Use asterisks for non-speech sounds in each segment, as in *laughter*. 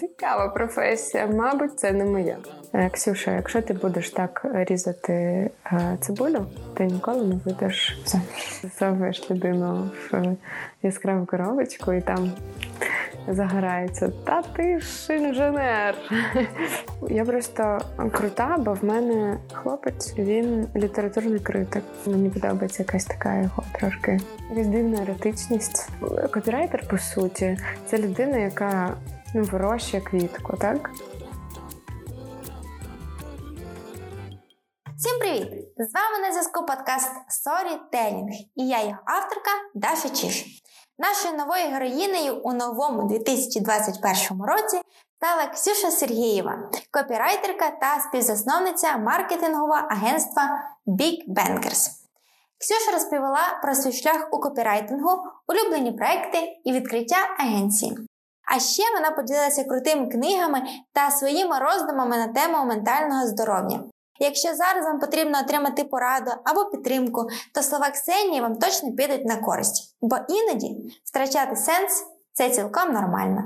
цікава професія, мабуть, це не моя. Е, Ксюша, якщо ти будеш так різати е, цибулю, ти ніколи не вийдеш все. Засовуєш людину в яскраву коробочку і там загорається. Та ти ж інженер. *laughs* Я просто крута, бо в мене хлопець, він літературний критик. Мені подобається якась така його трошки різдивна еротичність. Копірайтер, по суті, це людина, яка вирощує квітку, так? Всім привіт! З вами на зв'язку подкаст Storytelling і я його авторка Даша Чіш. Нашою новою героїнею у новому 2021 році стала Ксюша Сергієва, копірайтерка та співзасновниця маркетингового агентства Big Bankers. Ксюша розповіла про свій шлях у копірайтингу, улюблені проекти і відкриття агенції. А ще вона поділилася крутими книгами та своїми роздумами на тему ментального здоров'я. Якщо зараз вам потрібно отримати пораду або підтримку, то слова Ксенії вам точно підуть на користь, бо іноді втрачати сенс це цілком нормально.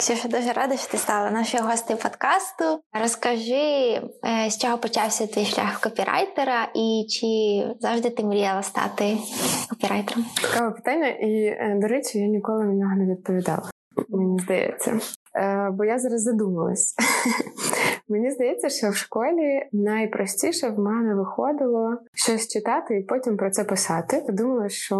Ксюша, дуже рада, що ти стала нашою гостею подкасту. Розкажи, е, з чого почався твій шлях копірайтера, і чи завжди ти мріяла стати копірайтером? Цікаве питання, і, е, до речі, я ніколи на нього не відповідала. Мені здається. Е, бо я зараз задумалась. *laughs* Мені здається, що в школі найпростіше в мене виходило щось читати і потім про це писати. Думала, що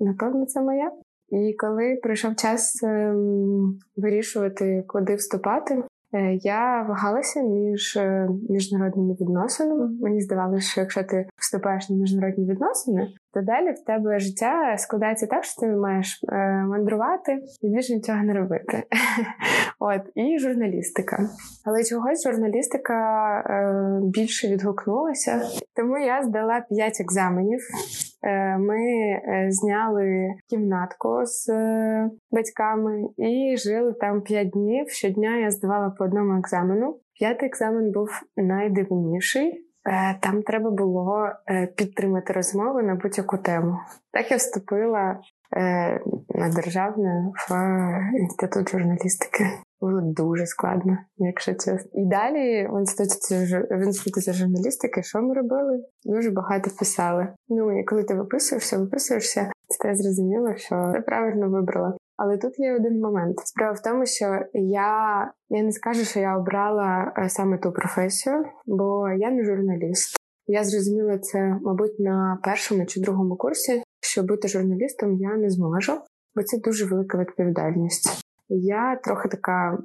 напевно це моя. І коли прийшов час ем, вирішувати, куди вступати, е, я вагалася між е, міжнародними відносинами. Мені здавалося, що якщо ти вступаєш на міжнародні відносини, то далі в тебе життя складається так, що ти маєш е, мандрувати і більше нічого не робити. *laughs* От і журналістика. Але чогось журналістика е, більше відгукнулася, тому я здала п'ять екзаменів. Е, ми е, зняли кімнатку з е, батьками і жили там п'ять днів. Щодня я здавала по одному екзамену. П'ятий екзамен був найдивніший. Е, там треба було е, підтримати розмову на будь-яку тему. Так я вступила е, на державне в інститут журналістики. Було дуже складно, якщо чесно. І далі в інституті в інституті журналістики, що ми робили? Дуже багато писали. Ну і коли ти виписуєшся, виписуєшся, ти зрозуміло, що ти правильно вибрала. Але тут є один момент. Справа в тому, що я я не скажу, що я обрала е, саме ту професію, бо я не журналіст. Я зрозуміла це, мабуть, на першому чи другому курсі, що бути журналістом я не зможу, бо це дуже велика відповідальність. Я трохи така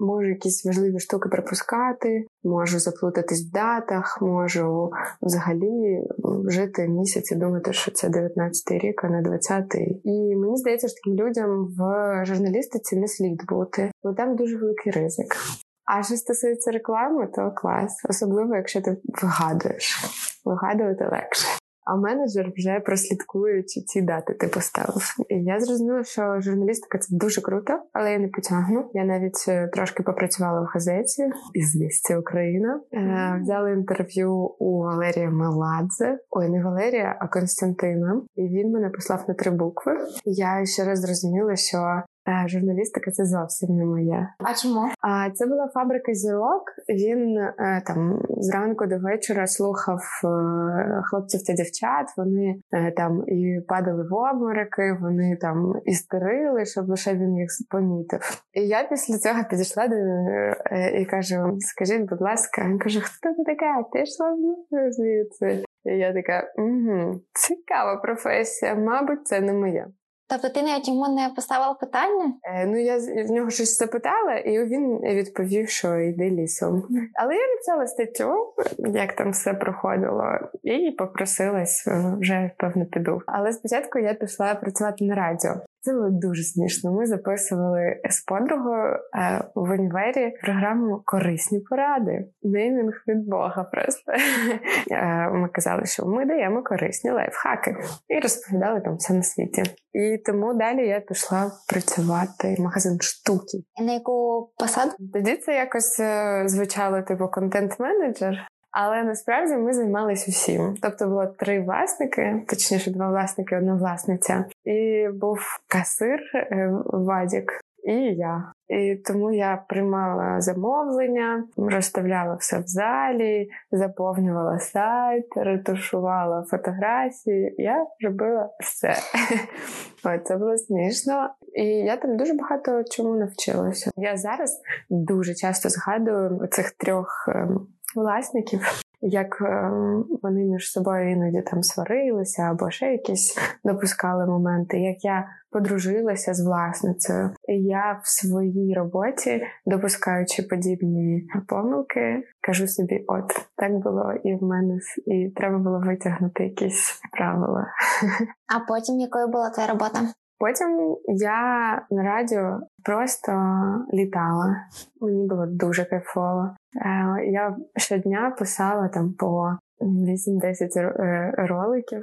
можу якісь важливі штуки пропускати, можу заплутатись в датах, можу взагалі жити місяць і думати, що це 19-й рік, а не 20-й. І мені здається, що таким людям в журналістиці не слід бути, бо там дуже великий ризик. А що стосується реклами, то клас, особливо якщо ти вигадуєш. Вигадувати легше. А менеджер вже прослідкує, чи ці дати ти поставив. І я зрозуміла, що журналістика це дуже круто, але я не потягну. Я навіть е, трошки попрацювала в газеті із «Вісті Україна. Е, Взяла інтерв'ю у Валерія Меладзе. Ой, не Валерія, а Константина. І він мене послав на три букви. Я ще раз зрозуміла, що журналістика це зовсім не моє. А чому? А це була фабрика зірок. Він е, там зранку до вечора слухав е, хлопців та дівчат. Вони там і падали в обмороки, вони там істерили, щоб лише він їх помітив. І я після цього підійшла до і кажу: скажіть, будь ласка, він каже, хто ти така? Ти йшла звідси? І я така, угу, цікава професія, мабуть, це не моя. Тобто ти навіть йому не поставила питання? Е, Ну я в нього щось запитала, і він відповів, що йди лісом. Але я написала статтю, як там все проходило, і попросилась е, вже певно піду. Але спочатку я пішла працювати на радіо. Це було дуже смішно. Ми записували з подругою е, в універі програму Корисні поради. Неймінг від Бога. Просто *laughs* е, ми казали, що ми даємо корисні лайфхаки і розповідали там все на світі. І тому далі я пішла працювати в магазин штуки. На яку посаду? Тоді це якось е, звучало типу контент-менеджер. Але насправді ми займалися усім. Тобто було три власники, точніше, два власники, одна власниця, і був касир е, Вадік і я. І тому я приймала замовлення, розставляла все в залі, заповнювала сайт, ретушувала фотографії. Я робила все. *laughs* От, Це було смішно. І я там дуже багато чому навчилася. Я зараз дуже часто згадую цих трьох ем, власників як ем, вони між собою іноді там сварилися або ще якісь допускали моменти, як я подружилася з власницею. І я в своїй роботі, допускаючи подібні помилки, кажу собі: от так було і в мене, і треба було витягнути якісь правила. А потім якою була твоя робота? Потім я на радіо просто літала. Мені було дуже кайфово. Е, я щодня писала там по 8-10 е, роликів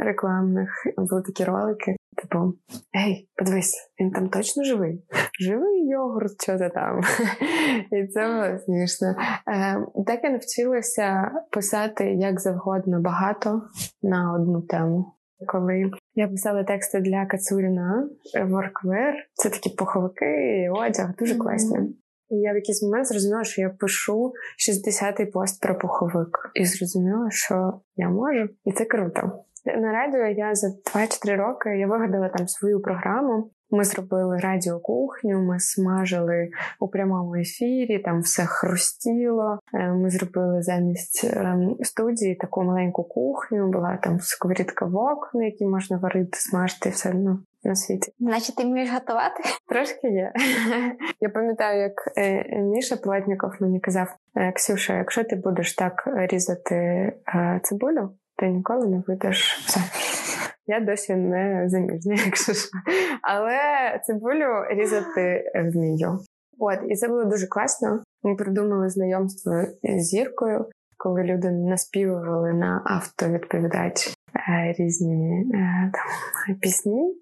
рекламних. Були такі ролики. Типу, ей, подивись, він там точно живий. Живий йогурт, що ти там. *laughs* І це було смішно. Е, так я навчилася писати як завгодно багато на одну тему. Коли я писала тексти для Кацуріна Workwear, це такі пуховики, одяг, дуже класні. І я в якийсь момент зрозуміла, що я пишу 60-й пост про пуховик. І зрозуміла, що я можу, і це круто. На радіо я за 2-3 роки я вигадала там свою програму. Ми зробили радіокухню, ми смажили у прямому ефірі, там все хрустіло. Е, ми зробили замість ем, студії таку маленьку кухню, була там сковорідка вок, на якій можна варити, смажити все ну, на світі. Значить, ти вмієш готувати? Трошки є. Я пам'ятаю, як е, Міша Плотніков мені казав: «Е, Ксюша, якщо ти будеш так різати цибулю, ти ніколи не вийдеш все. Я досі не заміжня, *laughs* якщо що. Але цибулю різати вмію. От, і це було дуже класно. Ми придумали знайомство з зіркою, коли люди наспівували на автовідповідач е, різні е, там, пісні.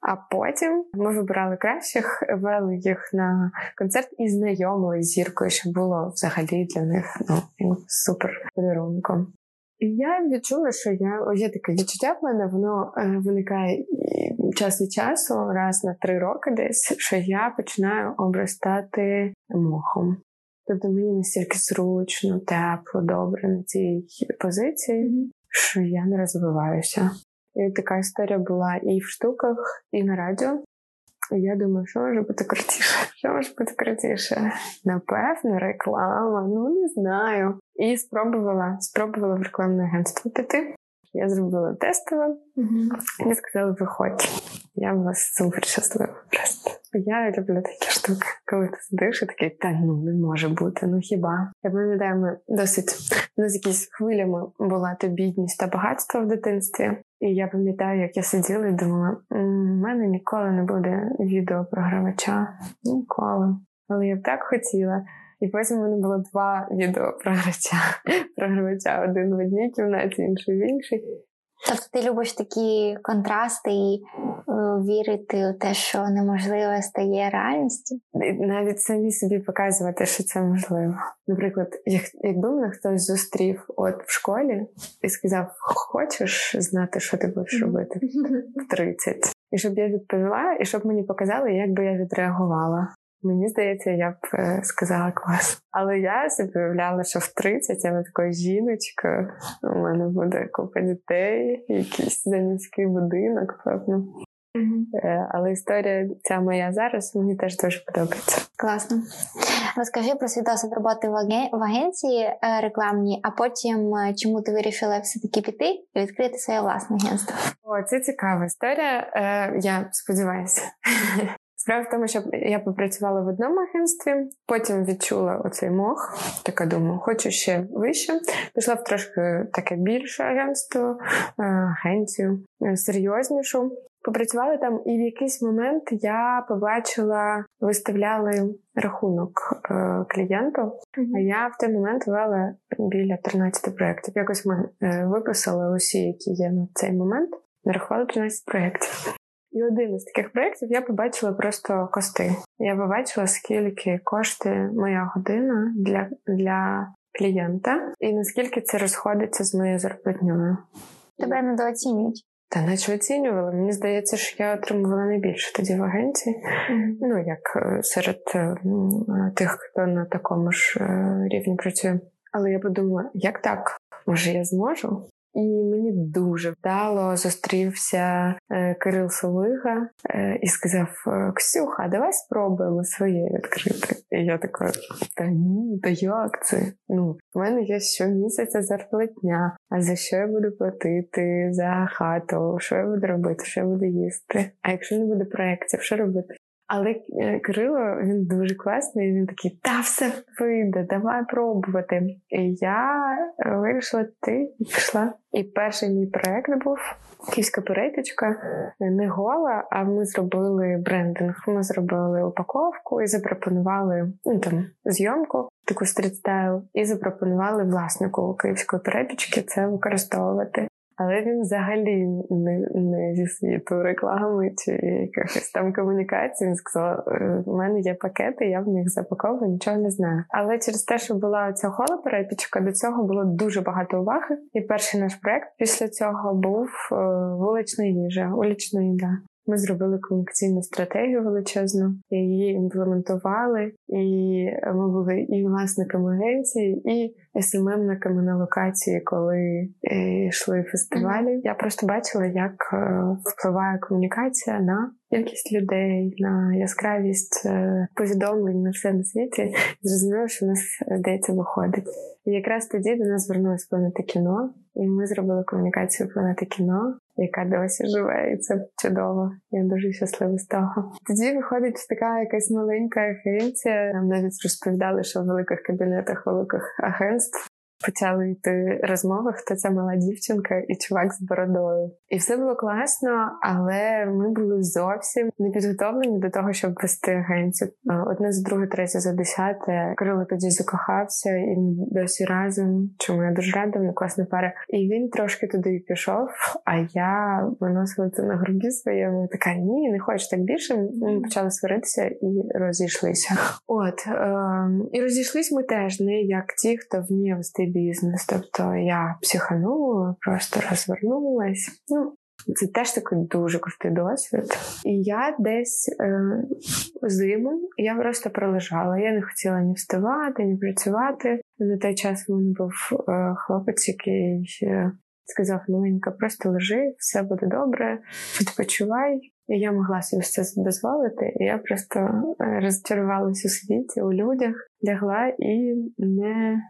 А потім ми вибирали кращих, вели їх на концерт і знайомили з зіркою, що було взагалі для них ну супер подарунком. Я відчула, що я є таке відчуття в мене, воно е, виникає час від часу, раз на три роки десь, що я починаю обростати мохом. Тобто мені настільки зручно, тепло, добре на цій позиції, що я не розвиваюся. І така історія була і в штуках, і на радіо. Я думаю, що може бути крутіше? *laughs* Що може бути крутіше? Напевно, реклама, ну не знаю. І спробувала спробувала в рекламне агентство піти. Я зробила тестове, mm-hmm. і сказали, виходь. Я була супер щаслива. Просто я люблю такі штуки, коли ти сидиш і такий, та ну не може бути, ну хіба? Я пам'ятаю, ми досить ну, з якісь хвилями була то бідність та багатство в дитинстві. І я пам'ятаю, як я сиділа і думала, у мене ніколи не буде відеопрогравача. Ніколи. Але я б так хотіла. І потім у мене було два відеопрогравача. *laughs* Програвача один в одній кімнаті, інший в іншій. Тобто ти любиш такі контрасти і е, вірити у те, що неможливе стає реальністю? Навіть самі собі показувати, що це можливо. Наприклад, як, якби мене хтось зустрів от в школі і сказав: Хочеш знати, що ти будеш робити в *laughs* 30? І щоб я відповіла, і щоб мені показали, як би я відреагувала. Мені здається, я б е, сказала клас. Але я собі уявляла, що в 30 я на такою жіночкою у мене буде купа дітей, якийсь заміський будинок, певно. Mm-hmm. Але історія ця моя зараз мені теж дуже подобається. Класно. Розкажи про свій досвід роботи в агенції е, рекламній, а потім чому ти вирішила все-таки піти і відкрити своє власне агентство? О, це цікава історія. Я сподіваюся. Справа в тому, що я попрацювала в одному агентстві, потім відчула оцей мох. Така думаю, хочу ще вище. Пішла в трошки таке більше агентство, е, агенцію е, серйознішу. Попрацювали там, і в якийсь момент я побачила, виставляли рахунок е, клієнту. Mm-hmm. А я в той момент вела біля 13 проєктів. Якось ми е, виписали усі, які є на цей момент. Нарахували 13 проєктів. І один із таких проєктів я побачила просто кости. Я побачила, скільки коштує моя година для для клієнта і наскільки це розходиться з моєю зарплатньою. Тебе недооцінюють. Та наче оцінювали. Мені здається, що я отримувала найбільше тоді в агенції. Mm-hmm. Ну, як е, серед е, тих, хто на такому ж е, рівні працює. Але я подумала, як так? Може, я зможу? І мені дуже вдало зустрівся е, Кирил Солига е, і сказав: Ксюха, давай спробуємо своє відкрити. І я така, та ні, та як це? Ну, в мене є щомісяця зарплатня. А за що я буду платити за хату? Що я буду робити? Що я буду їсти? А якщо не буде проєктів, що робити? Але е, Кирило він дуже класний. Він такий, та все вийде, давай пробувати. І я е, вирішила ти і пішла. І перший мій проект був київська перетичка, не гола. А ми зробили брендинг. Ми зробили упаковку і запропонували ну, там зйомку, таку стрітстайл, і запропонували власнику київської перетички це використовувати. Але він взагалі не не зі світу реклами чи якихось там комунікацій. Він сказав: «Е, у мене є пакети, я в них запаковую, нічого не знаю. Але через те, що була ця холоперепічка, до цього було дуже багато уваги. І перший наш проект після цього був е, вулична їжа, улічна їда. Ми зробили комунікаційну стратегію величезну, її імплементували, і ми були і власниками агенції, і СММниками на локації, коли е, йшли фестивалі. Я просто бачила, як е, впливає комунікація на кількість людей, на яскравість е, повідомлень на все на світі. Зрозуміло, що у нас здається виходить. І якраз тоді до нас звернулась планета кіно, і ми зробили комунікацію планети кіно яка досі живе, і це чудово. Я дуже щаслива з того. Тоді виходить така якась маленька агенція. Нам навіть розповідали, що в великих кабінетах великих агентств почали йти розмови, хто ця мала дівчинка і чувак з бородою. І все було класно, але ми були зовсім не підготовлені до того, щоб вести агенцію. Одне за друге, третє за десяте. Кирило тоді закохався, і досі разом. Чому я дуже рада, вона класна пара. І він трошки туди пішов. А я виносила це на груді своєму. Така ні, не хочу так більше. Ми почали сваритися і розійшлися. От е- і розійшлись ми теж не як ті, хто вміє вести бізнес. Тобто я психанула, просто розвернулась. Ну, це теж такий дуже крутий досвід. І я десь е, зиму я просто пролежала. Я не хотіла ні вставати, ні працювати. На той час в мене був е, хлопець, який е, сказав: Маленька, просто лежи, все буде добре, відпочивай. І я могла собі це дозволити. І я просто е, розчарувалася у світі, у людях, лягла і не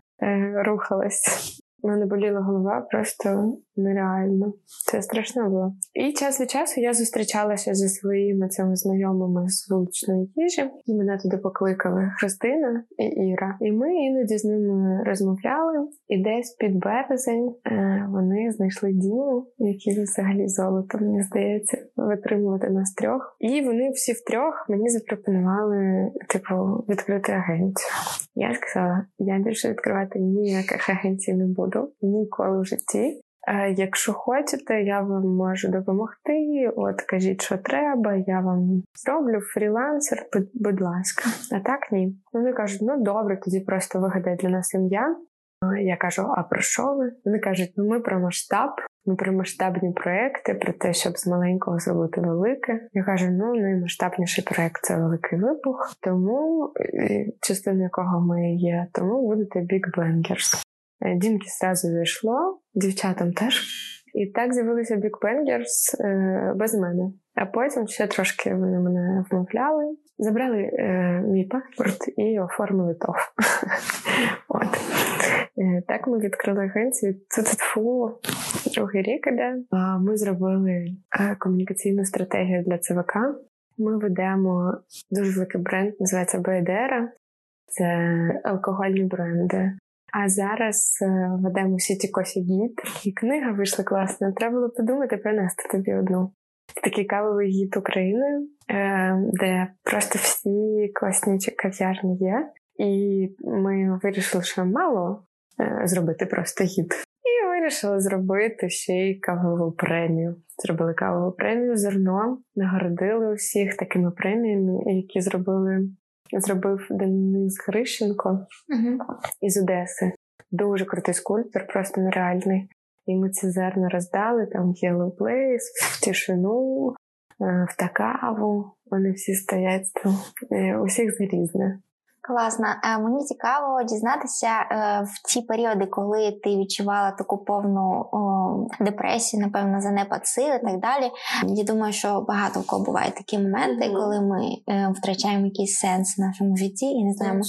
рухалась. Мене боліла голова просто нереально. Це страшно було. І час від часу я зустрічалася зі своїми цими знайомими з вуличної їжі, і мене туди покликали Христина і Іра. І ми іноді з ними розмовляли. І десь під березень е, вони знайшли діму, який взагалі золото, мені здається, витримувати нас трьох. І вони всі втрьох мені запропонували, типу, відкрити агенцію. Я сказала: я більше відкривати ніяких агенцій не буду ніколи в житті. Е, якщо хочете, я вам можу допомогти. От кажіть, що треба, я вам зроблю фрілансер, будь ласка. А так ні. Вони кажуть, ну добре, тоді просто вигадай для нас ім'я. Я кажу, а про що ви? Вони кажуть, ну ми про масштаб, ми про масштабні проекти, про те, щоб з маленького зробити велике. Я кажу, ну наймасштабніший проект це великий вибух, тому частина якого ми є, тому будете Big Bangers. Е, Дімки зразу зайшло, дівчатам теж. І так з'явилися бікбенгерс без мене. А потім ще трошки вони мене вмовляли, забрали е, мій паспорт і оформили ТОВ. *laughs* От. Е, так ми відкрили агенцію. Тут фу другий рік іде. Ми зробили е, комунікаційну стратегію для ЦВК. Ми ведемо дуже великий бренд, називається Байдера. Це алкогольні бренди. А зараз е, ведемо сіті Coffee гід, і книга вийшла класна. Треба було подумати принести тобі одну. Це такий кавовий гід України, е, де просто всі класні кав'ярні є. І ми вирішили, що мало е, зробити просто гід. І вирішили зробити ще й кавову премію. Зробили кавову премію зерно, нагородили усіх такими преміями, які зробили зробив Денис Грищенко uh-huh. із Одеси. дуже крутий скульптор, просто нереальний. І ми ці зерна роздали там Yellow Place, в тишину, е, в такаву. Вони всі стоять там. Е, усіх за різне. Класно. А мені цікаво дізнатися е, в ті періоди, коли ти відчувала таку повну депресію, напевно, занепад сил і так далі. Я думаю, що багато в кого бувають такі моменти, коли ми е, втрачаємо якийсь сенс в нашому житті і не знаємо,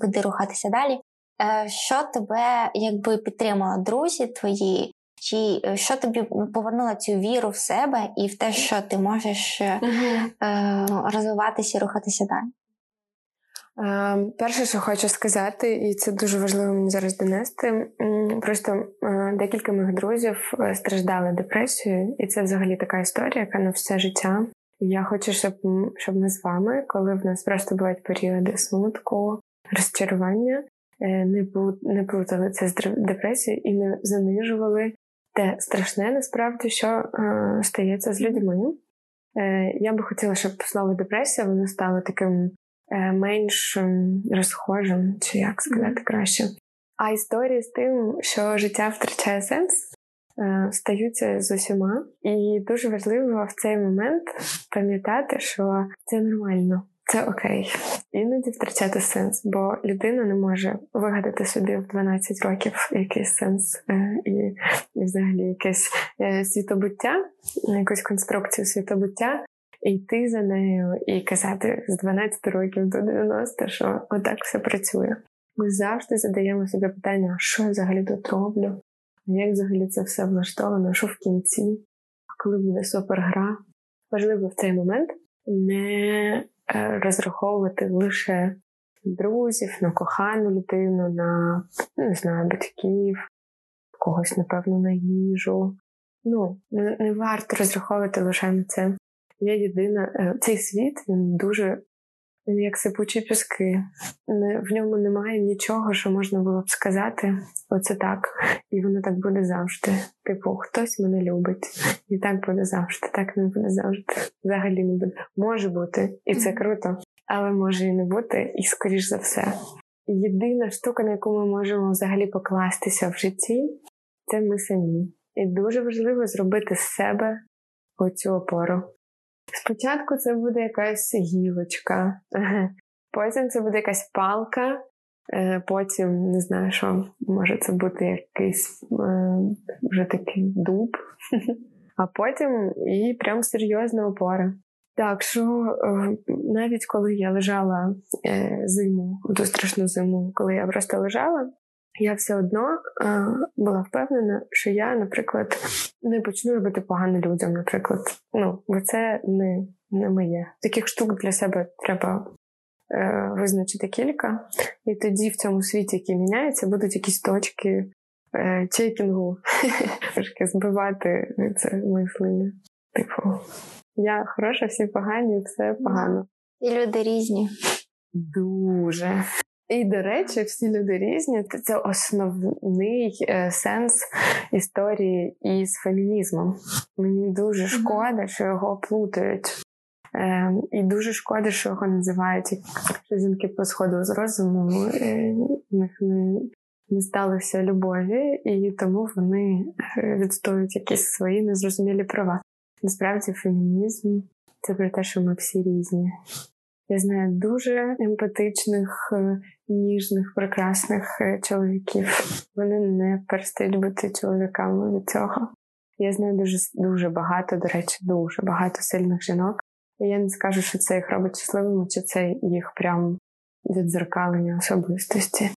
куди рухатися далі. Е, що тебе якби підтримало, друзі твої? Чи е, що тобі повернуло цю віру в себе і в те, що ти можеш mm-hmm. розвиватися і рухатися далі? Ем, перше, що хочу сказати, і це дуже важливо мені зараз донести. Просто е, декілька моїх друзів е, страждали депресією, і це взагалі така історія, яка на все життя. Я хочу, щоб щоб ми з вами, коли в нас просто бувають періоди смутку, розчарування, е, не не плутали це з депресією і не занижували те страшне насправді, що стається з людьми. Я би хотіла, щоб слово депресія воно стало таким менш розхожим, чи як сказати краще. А історії з тим, що життя втрачає сенс, е, стаються з усіма. І дуже важливо в цей момент пам'ятати, що це нормально. Це окей, іноді втрачати сенс, бо людина не може вигадати собі в 12 років якийсь сенс е, і, і взагалі якесь е, світобуття, якусь конструкцію світобуття, йти за нею і казати з 12 років до 90, що отак все працює. Ми завжди задаємо собі питання, що я взагалі тут роблю, як взагалі це все влаштовано, що в кінці, коли буде супергра. Важливо в цей момент не е, розраховувати лише друзів, на кохану людину, на не знаю, батьків, когось, напевно, на їжу. Ну, не варто розраховувати лише на це. Я єдина. Е, цей світ він дуже він як сипучі піски. В ньому немає нічого, що можна було б сказати. Оце так. І воно так буде завжди. Типу, хтось мене любить, і так буде завжди. Так не буде завжди. Взагалі не буде. Може бути, і це круто, але може і не бути, і скоріш за все. Єдина штука, на яку ми можемо взагалі покластися в житті, це ми самі. І дуже важливо зробити з себе оцю опору. Спочатку це буде якась гілочка, потім це буде якась палка, е, потім не знаю, що може це бути якийсь е, вже такий дуб, *laughs* а потім і прям серйозна опора. Так що е, навіть коли я лежала зиму, ту страшну зиму, коли я просто лежала, я все одно е, була впевнена, що я, наприклад, не почну робити погано людям, наприклад. Ну, бо це не не моє. Таких штук для себе треба е, визначити кілька, і тоді в цьому світі, який міняється, будуть якісь точки е, чекінгу, *laughs* трошки збивати це мислення. Типу, я хороша, всі погані, все погано. І люди різні. Дуже. І, до речі, всі люди різні. Це основний е, сенс історії із фемінізмом. Мені дуже шкода, що його плутають. Е, і дуже шкода, що його називають що жінки посходили з розуму, е, в них не не сталося любові, і тому вони е, відстоюють якісь свої незрозумілі права. Насправді, фемінізм це про те, що ми всі різні. Я знаю дуже емпатичних, е, ніжних, прекрасних е, чоловіків. Вони не перестають бути чоловіками від цього. Я знаю дуже дуже багато, до речі, дуже багато сильних жінок. І я не скажу, що це їх робить щасливими, чи це їх прям відзеркалення особистості.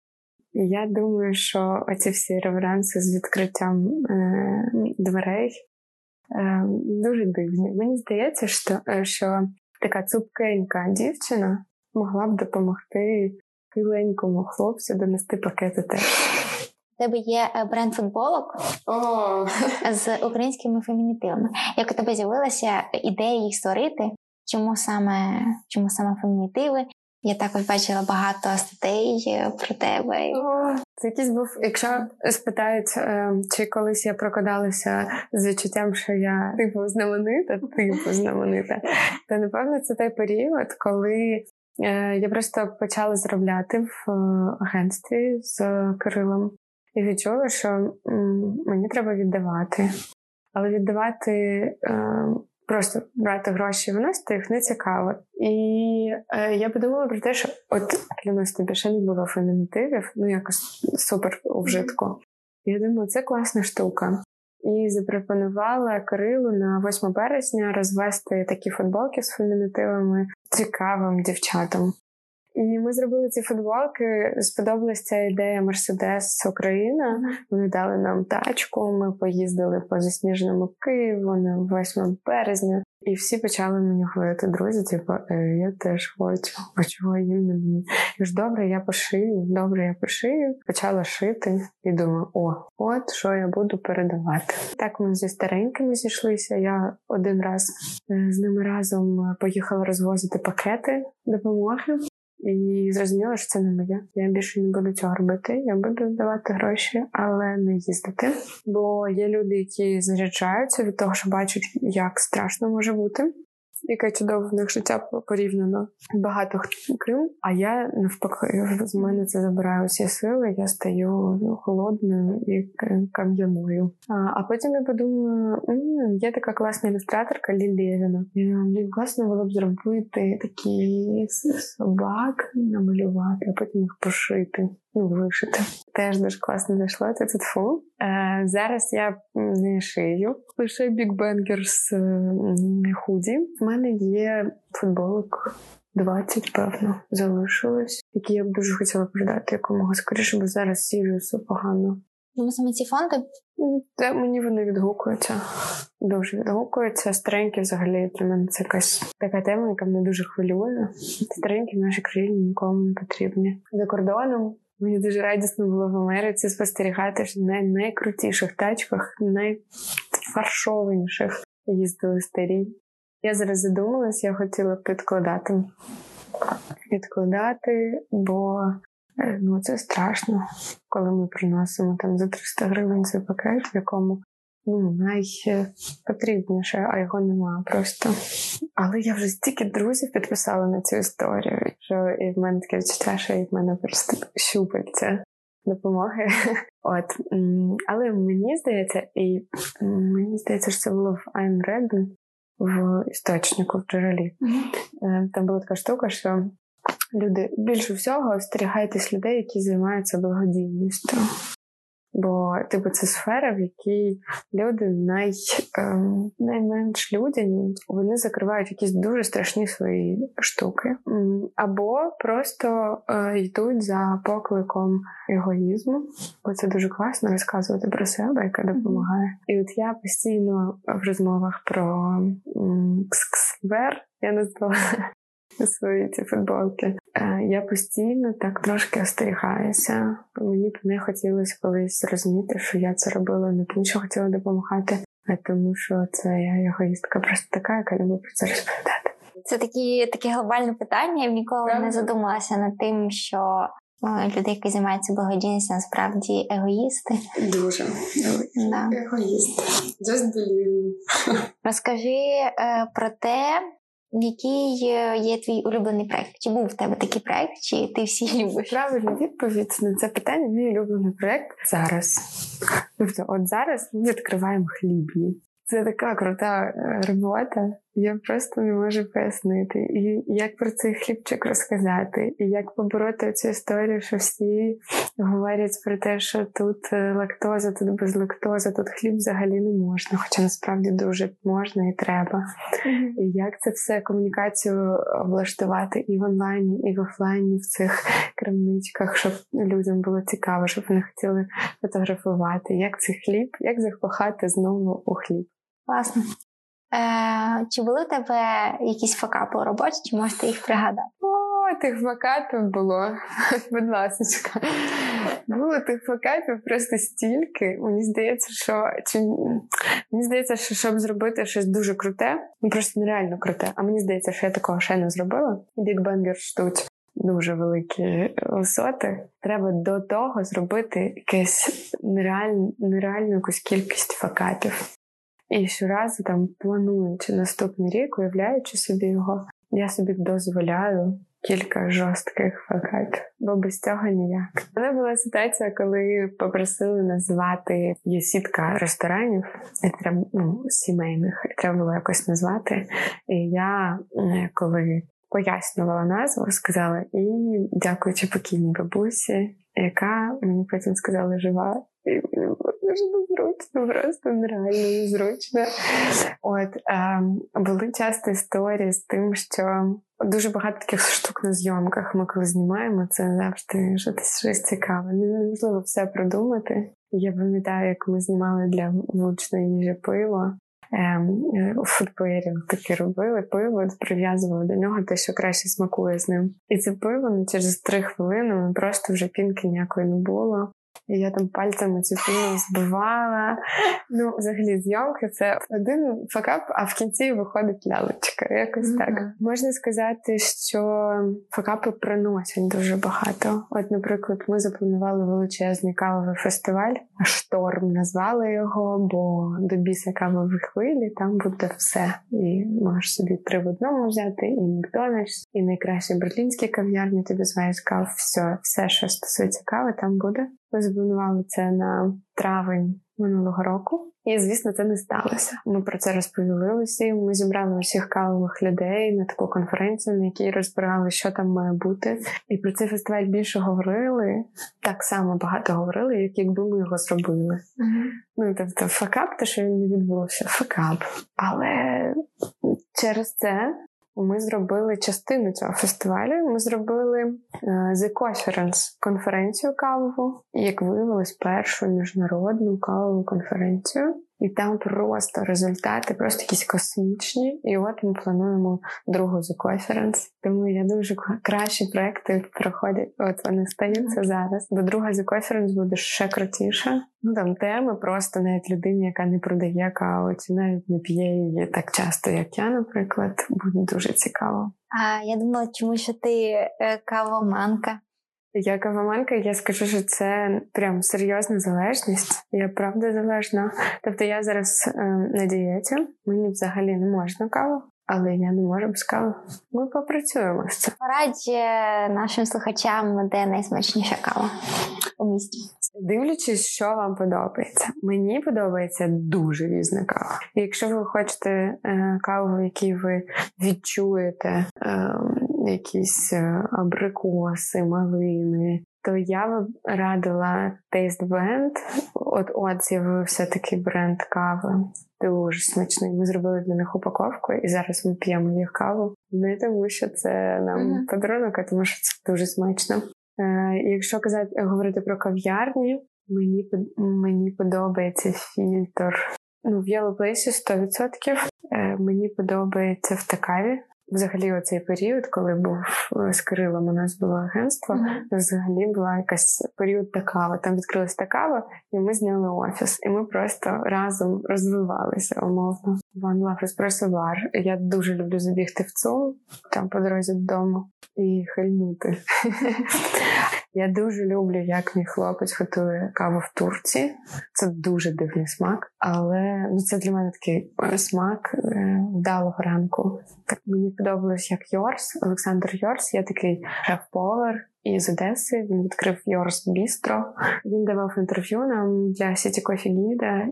І я думаю, що оці всі реверанси з відкриттям е, дверей е, дуже дивні. Мені здається, що, що така цупкенька дівчина могла б допомогти киленькому хлопцю донести пакети теж. У тебе є е, бренд футболок oh. з українськими фемінітивами. Як у тебе з'явилася ідея їх створити? Чому саме чому саме фемінітиви? Я також бачила багато статей е, про тебе. Це якийсь був, якщо спитають, е, чи колись я прокидалася з відчуттям, що я типу знаменита, типу знаменита, то напевно це той період, коли е, я просто почала заробляти в агентстві з Кирилом. і відчула, що мені треба віддавати. Але віддавати просто брати гроші і виносити їх не цікаво. І е, я подумала про те, що от клянусь тобі ще не було фемінітивів, ну якось супер у вжитку. Я думаю, це класна штука. І запропонувала Кирилу на 8 березня розвести такі футболки з фемінітивами цікавим дівчатам. І ми зробили ці футболки. Сподобалася ця ідея Мерседес Україна. Вони дали нам тачку. Ми поїздили по засніженому Києву на 8 березня, і всі почали мені говорити, друзі, типу, е, я теж хочу, а чого їм не мені. І ж добре, я пошию, добре, я пошию. Почала шити і думаю, о, от що я буду передавати. Так ми зі старенькими зійшлися. Я один раз е, з ними разом поїхала розвозити пакети допомоги. І зрозуміла, що це не моє. Я більше не буду цього робити. Я буду давати гроші, але не їздити. Бо є люди, які заряджаються від того, що бачать, як страшно може бути яке чудове в них життя порівняно багато ким. А я навпаки з мене це забирає усі сили. Я стаю ну, холодною і кам'яною. А а потім я подумала, є така класна ілюстраторка Лілєвіна. Мені класно було б зробити такі собак, намалювати, а потім їх пошити. Ну, вишити. Теж дуже класно зайшло. Це тут фу. Е, Зараз я не шию лише бікбенгер з худі. В мене є футболок 20, певно, залишилось, які я б дуже хотіла продати якомога скоріше, бо зараз сіжуся погано. Ну, саме ці фонди? Та мені вони відгукуються. Дуже відгукуються. Старенькі взагалі для мене це якась така тема, яка мене дуже хвилює. Старенькі в нашій країні нікому не потрібні. За кордоном Мені дуже радісно було в Америці спостерігати, що на найкрутіших тачках, найфаршованіших їздили старі. Я зараз задумалась, я хотіла підкладати. Підкладати, бо е, ну, це страшно, коли ми приносимо там за 300 гривень цей пакет, в якому ну, найпотрібніше, а його немає просто. Але я вже стільки друзів підписала на цю історію, що і в мене таке відчуття, що і в мене просто щупальця допомоги. *laughs* От. Але мені здається, і мені здається, що це було в Айн Реден, в істочнику, в джерелі. Mm-hmm. Там була така штука, що люди більше всього остерігайтесь людей, які займаються благодійністю. Бо, типу, це сфера, в якій люди най, е, найменш людяні, вони закривають якісь дуже страшні свої штуки, або просто е, йдуть за покликом егоїзму, бо це дуже класно розказувати про себе, яка допомагає. І от я постійно в розмовах про ксквер, я назвала свої ці футболки. Е, я постійно так трошки остерігаюся. Мені б не хотілося колись розуміти, що я це робила не тому, що хотіла допомагати, а тому, що це я егоїстка просто така, яка любить про це розповідати. Це такі таке глобальне питання. Я ніколи не задумалася над тим, що е, люди, які займаються благодійністю, насправді егоїсти. Дуже да. егоїсти. Just believe. Розкажи е, про те, який є твій улюблений проект? Чи був в тебе такий проект, чи ти всі любиш? Правильна відповідь на це питання. Мій улюблений проект зараз. Тобто, от зараз ми відкриваємо хлібні. Це така крута е, робота. Я просто не можу пояснити, і як про цей хлібчик розказати, і як побороти цю історію, що всі говорять про те, що тут е, лактоза, тут без лактоза, тут хліб взагалі не можна, хоча насправді дуже можна і треба. І як це все комунікацію облаштувати і в онлайні, і в офлайні в цих крамничках, щоб людям було цікаво, щоб вони хотіли фотографувати, як цей хліб, як закохати знову у хліб. Класно. Е, Чи були у тебе якісь факапи у роботі, чи можете їх пригадати? Тих факапів було, *laughs* будь ласка. Було тих факапів просто стільки. Мені здається, що чи мені здається, що щоб зробити щось дуже круте, ну просто нереально круте. А мені здається, що я такого ще не зробила. Big Bangers ждуть дуже великі висоти. Треба до того зробити якесь нереальну, нереальну якусь кількість факапів. І щоразу там плануючи наступний рік, уявляючи собі його, я собі дозволяю кілька жорстких факапів, бо без цього ніяк. У мене була ситуація, коли попросили назвати є сітка ресторанів, і треба ну, сімейних, і треба було якось назвати. І я коли пояснювала назву, сказала і дякуючи покійній бабусі, яка мені потім сказала жива. І мені було дуже незручно, просто нереально незручно. От ем, були часто історії з тим, що дуже багато таких штук на зйомках. Ми коли знімаємо, це завжди щось, щось цікаве. Неможливо все продумати. Я пам'ятаю, як ми знімали для вуличної їжі пиво. Ем, у фудпоєрі таке робили пиво, прив'язували до нього те, що краще смакує з ним. І це пиво ну, через три хвилини просто вже пінки ніякої не було. І я там пальцями цю фільму збивала. Ну, взагалі, зйомки це один факап, а в кінці виходить лялечка. Якось mm-hmm. так. Можна сказати, що факапи приносять дуже багато. От, наприклад, ми запланували величезний кавовий фестиваль, шторм назвали його, бо до біса кавові хвилі там буде все. І можеш собі три в одному взяти, і Макдональдс, і найкращі берлінські кав'ярні тобі знаєш кав. Все, все, що стосується кави, там буде. Ми запланували це на травень минулого року. І, звісно, це не сталося. Ми про це розповіли усім. Ми зібрали усіх кавових людей на таку конференцію, на якій розбирали, що там має бути. І про цей фестиваль більше говорили, так само багато говорили, як якби ми його зробили. Mm-hmm. Ну тобто, факап, те, що він не відбувся, факап. Але через це ми зробили частину цього фестивалю. Ми зробили е, The Conference конференцію кавову, як виявилось, першу міжнародну кавову конференцію. І там просто результати, просто якісь космічні. І от ми плануємо другу The Conference. Тому я дуже кращі проекти проходять. От вони стаються зараз. Бо друга The Conference буде ще крутіша. Ну там теми просто навіть людині, яка не продає каву, чи навіть не п'є її так часто, як я, наприклад, буде дуже цікаво. А я думала, чому що ти е, кавоманка. Я кавоманка, я скажу, що це прям серйозна залежність. Я правда залежна. Тобто я зараз е, на дієті, мені взагалі не можна каву, але я не можу без кави. Ми попрацюємо з цим. Порадь е, нашим слухачам, де найсмачніша кава у місті. Дивлячись, що вам подобається. Мені подобається дуже різна кава. Якщо ви хочете е, каву, в якій ви відчуєте е, якісь е, абрикоси, малини, то я б радила Taste Blend. От от з'явився такий бренд кави. Дуже смачний. Ми зробили для них упаковку, і зараз ми п'ємо їх каву. Не тому, що це нам mm-hmm. подарунок, а тому що це дуже смачно. Е, Якщо казати говорити про кав'ярні, мені мені подобається фільтр. Ну, в Yellow Place 100%. Е, Мені подобається в Такаві взагалі оцей період, коли був е, з Кирилом, у нас було агентство, mm-hmm. взагалі була якась період такава. Там відкрилась такава, і ми зняли офіс. І ми просто разом розвивалися умовно. One Love Espresso Bar. Я дуже люблю забігти в ЦУМ, там по дорозі додому і хильнути. *laughs* Я дуже люблю, як мій хлопець готує каву в Турції. Це дуже дивний смак, але ну це для мене такий е, смак е, вдалого ранку. Так мені подобалось як Йорс, Олександр Йорс. Я такий шеф-повар із Одеси. Він відкрив Yours Bistro. Він давав інтерв'ю нам для City Coffee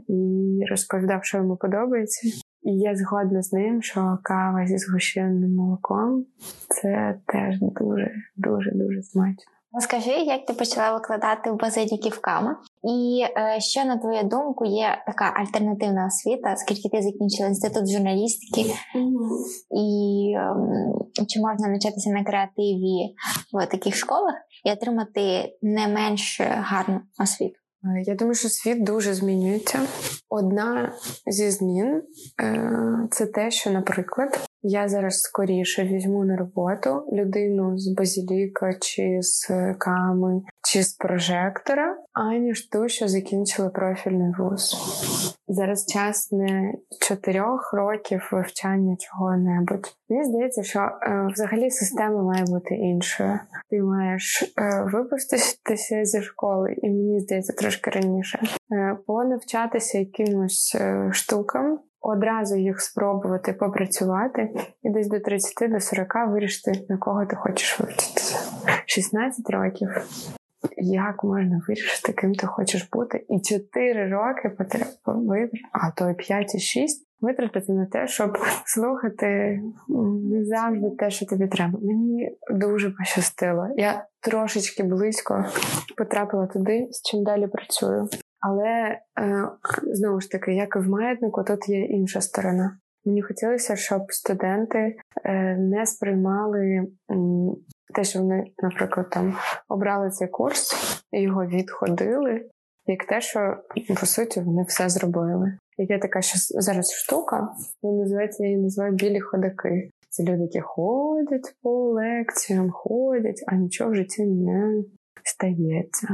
і розповідав, що йому подобається. І я згодна з ним, що кава зі згущеним молоком це теж дуже дуже дуже смачно. Розкажи, як ти почала викладати в Bazilik і в KAMA, і е, що на твою думку є така альтернативна освіта, оскільки ти закінчила інститут журналістики, mm-hmm. і е, чи можна навчатися на креативі в таких школах і отримати не менш гарну освіту? Е, я думаю, що світ дуже змінюється. Одна зі змін е, це те, що, наприклад, я зараз скоріше візьму на роботу людину з базіліка, чи з ками, чи з прожектора, аніж ту, що закінчила профільний вуз. Зараз час не чотирьох років вивчання чого-небудь. Мені здається, що е, взагалі система має бути іншою. Ти маєш е, випуститися зі школи, і мені здається, трошки раніше, е, понавчатися якимось е, штукам одразу їх спробувати попрацювати, і десь до 30 до 40 вирішити, на кого ти хочеш вивчитися. 16 років. Як можна вирішити, ким ти хочеш бути? І 4 роки потрібно вибрати, а то і 5 і 6 витратити на те, щоб слухати не завжди те, що тобі треба. Мені дуже пощастило. Я трошечки близько потрапила туди, з чим далі працюю. Але е, знову ж таки, як і в маятнику, тут є інша сторона. Мені хотілося, щоб студенти е, не сприймали те, що вони, наприклад, там обрали цей курс його відходили, як те, що по суті вони все зробили. Є така що зараз штука, вона називається, я її називаю білі ходаки. Це люди, які ходять по лекціям, ходять, а нічого в житті не стається,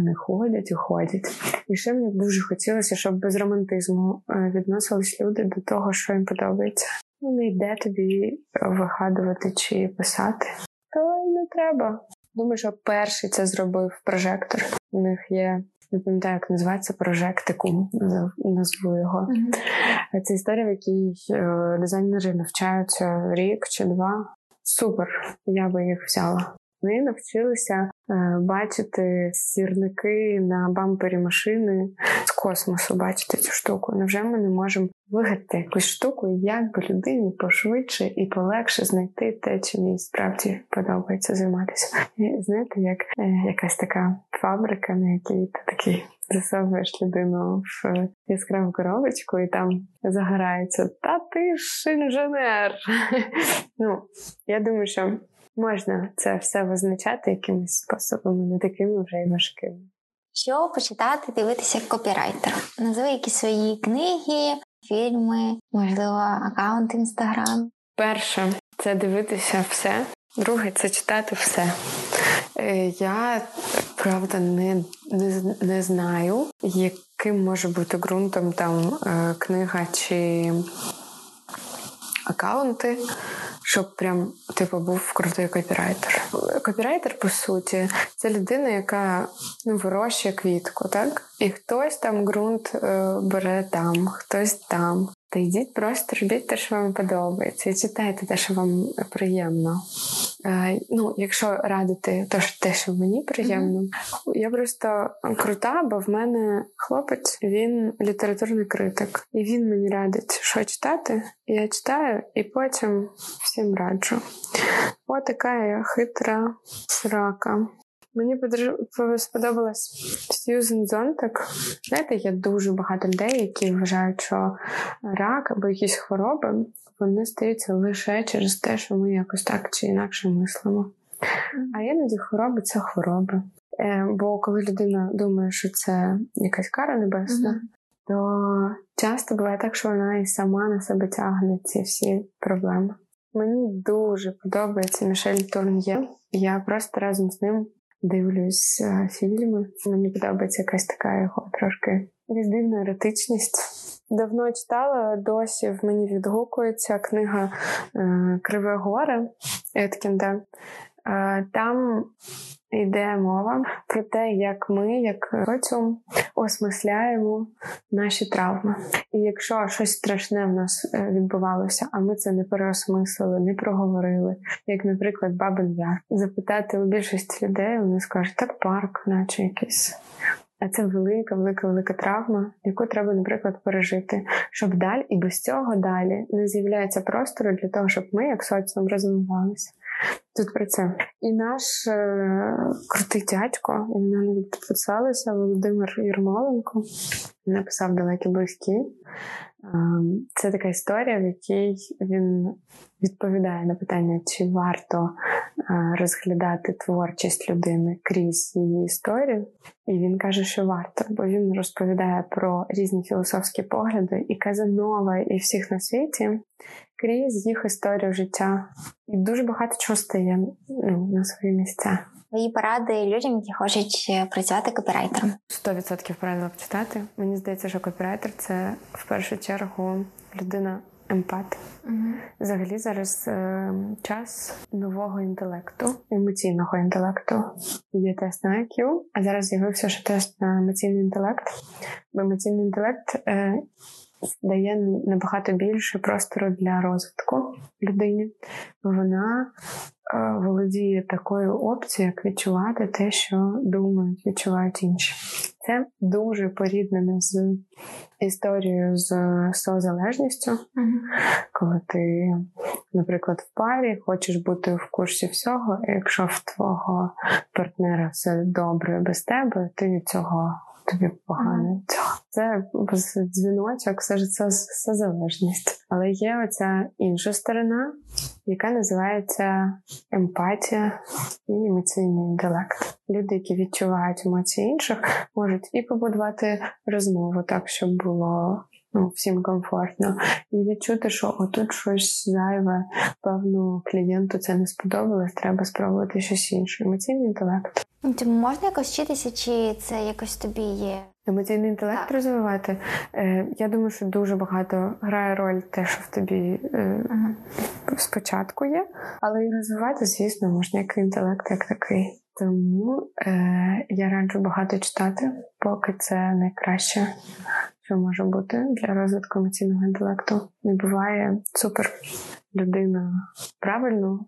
а ходять і ходять. І ще мені дуже хотілося, щоб без романтизму е, відносились люди до того, що їм подобається. Ну, не йде тобі вигадувати чи писати, то й не треба. Думаю, що перший це зробив прожектор. У них є не пам'ятаю, як називається прожектикум, назву його. Mm-hmm. Це історія, в якій е, дизайнери навчаються рік чи два. Супер, я би їх взяла. Ми навчилися бачити сірники на бампері машини з космосу, бачити цю штуку. Невже ми не можемо вигадати якусь штуку, як би людині пошвидше і полегше знайти те, чим їй справді подобається займатися? І, знаєте, як е, якась така фабрика, на якій ти такий. Засовуєш людину в яскраву коробочку і там загорається. Та ти ж інженер. *laughs* Ну, я думаю, що можна це все визначати якимись способами, не такими вже й важкими. Що почитати, дивитися як копірайтер? Назви якісь свої книги, фільми, можливо, аккаунт інстаграм. Перше це дивитися все. Друге це читати все. Е, я правда не не, не знаю, яким може бути ґрунтом там е, книга чи аккаунти щоб прям типу був крутий копірайтер. Копірайтер, по суті, це людина, яка ну, вирощує квітку, так? І хтось там ґрунт е, бере там, хтось там. Та йдіть просто робіть те, що вам подобається, і читайте те, що вам приємно. Е, ну, Якщо радити то, те, що мені приємно, mm-hmm. я просто крута, бо в мене хлопець, він літературний критик, і він мені радить, що читати. Я читаю, і потім всім раджу. От така я хитра срака. Мені сподобалась Сьюзен Зонтак. Знаєте, є дуже багато людей, які вважають, що рак або якісь хвороби вони стаються лише через те, що ми якось так чи інакше мислимо. А іноді хвороби це хвороби. Е, бо коли людина думає, що це якась кара небесна, mm-hmm. то часто буває так, що вона і сама на себе тягне ці всі проблеми. Мені дуже подобається Мішель Турн'є. Я просто разом з ним дивлюсь е, фільми. Мені подобається якась така його трошки дивна еротичність. Давно читала, досі в мені відгукується книга е, Криве горе Еткінда. Е, там йде мова про те, як ми, як соціум, осмисляємо наші травми. І якщо щось страшне в нас е, відбувалося, а ми це не переосмислили, не проговорили, як, наприклад, Бабин Яр, запитати у більшості людей, вони скажуть, так парк, наче якийсь. А це велика, велика, велика травма, яку треба, наприклад, пережити, щоб далі і без цього далі не з'являється простору для того, щоб ми, як соціум, розвивалися. Тут про це. І наш е, крутий дядько, мене навіть підписалися Володимир Єрмоленко, написав далекі близькі. Ем, це така історія, в якій він відповідає на питання, чи варто е, розглядати творчість людини крізь її історію. І він каже, що варто, бо він розповідає про різні філософські погляди і Казанова, і всіх на світі крізь їх історію життя. І дуже багато чого стає ну, на свої місця. Свої поради людям, які хочуть е, працювати копірайтером. Сто відсотків правильно читати. Мені здається, що копірайтер це в першу чергу людина. Емпат. uh Взагалі зараз е, час нового інтелекту, емоційного інтелекту. Є тест на IQ, а зараз з'явився ще тест на емоційний інтелект. Бо емоційний інтелект е, дає набагато більше простору для розвитку людині, вона е, володіє такою опцією, як відчувати те, що думають, відчувають інші. Це дуже поріднене з історією з созалежністю, mm-hmm. коли ти, наприклад, в парі хочеш бути в курсі всього, і якщо в твого партнера все добре без тебе, ти від цього тобі погано. Це дзвіночок, все ж це залежність. Але є оця інша сторона, яка називається емпатія і емоційний інтелект. Люди, які відчувають емоції інших, можуть і побудувати розмову так, щоб було ну, всім комфортно, і відчути, що отут щось зайве, певну клієнту це не сподобалось, треба спробувати щось інше. Емоційний інтелект. Тому можна якось вчитися, чи це якось тобі є? Емоційний інтелект так. розвивати. Е, Я думаю, що дуже багато грає роль те, що в тобі е, uh спочатку є, але і розвивати, звісно, можна як інтелект, як такий. Тому е, я раджу багато читати, поки це найкраще що може бути для розвитку емоційного інтелекту. Не буває супер людина правильно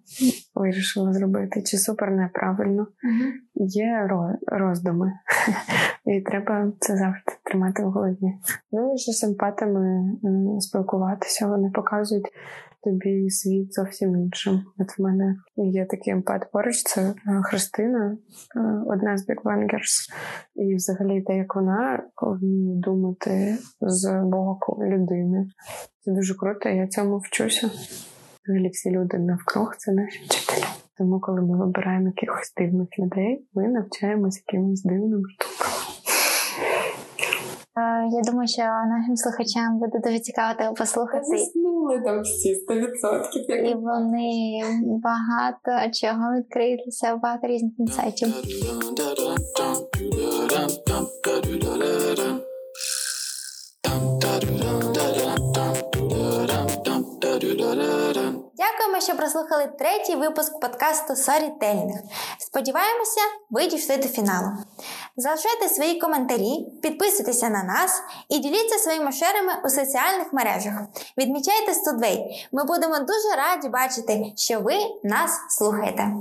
вирішила зробити, чи супер неправильно. Uh-huh. Є роздуми, *laughs* і треба це завжди тримати в голові. Ну і з емпатами спілкуватися, вони показують тобі світ зовсім іншим. От в мене є такий емпат поруч, це е, Христина, е, одна з бікбенгерс. І взагалі те, як вона вміє думати з боку людини. Це дуже круто, я цьому вчуся. Взагалі всі люди навкруг це наші вчителі. Тому, коли ми вибираємо якихось дивних людей, ми навчаємось якимось дивним штукам. Е, я думаю, що нашим слухачам буде дуже цікаво тебе послухати. Заснули там всі 100%. І вони багато чого відкриють для себе багато різних інсайтів. Дякуємо, що прослухали третій випуск подкасту Сорітельних. Сподіваємося, ви дійшли до фіналу. Залишайте свої коментарі, підписуйтеся на нас і діліться своїми шерами у соціальних мережах. Відмічайте Студвей. Ми будемо дуже раді бачити, що ви нас слухаєте.